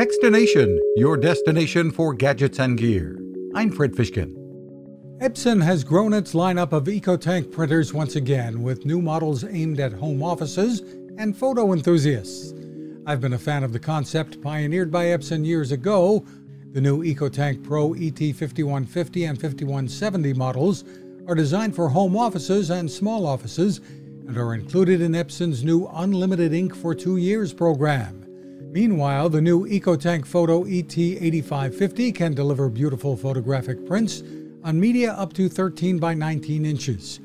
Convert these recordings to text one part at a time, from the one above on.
Techstination, your destination for gadgets and gear. I'm Fred Fishkin. Epson has grown its lineup of EcoTank printers once again with new models aimed at home offices and photo enthusiasts. I've been a fan of the concept pioneered by Epson years ago. The new EcoTank Pro ET5150 and 5170 models are designed for home offices and small offices and are included in Epson's new Unlimited Ink for Two Years program. Meanwhile, the new EcoTank Photo ET8550 can deliver beautiful photographic prints on media up to 13 by 19 inches.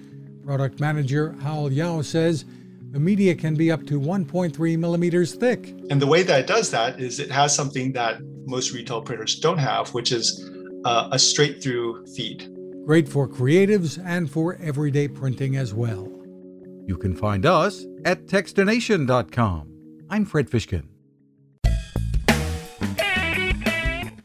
Product manager Hal Yao says the media can be up to 1.3 millimeters thick. And the way that it does that is it has something that most retail printers don't have, which is uh, a straight through feed. Great for creatives and for everyday printing as well. You can find us at Techstination.com. I'm Fred Fishkin.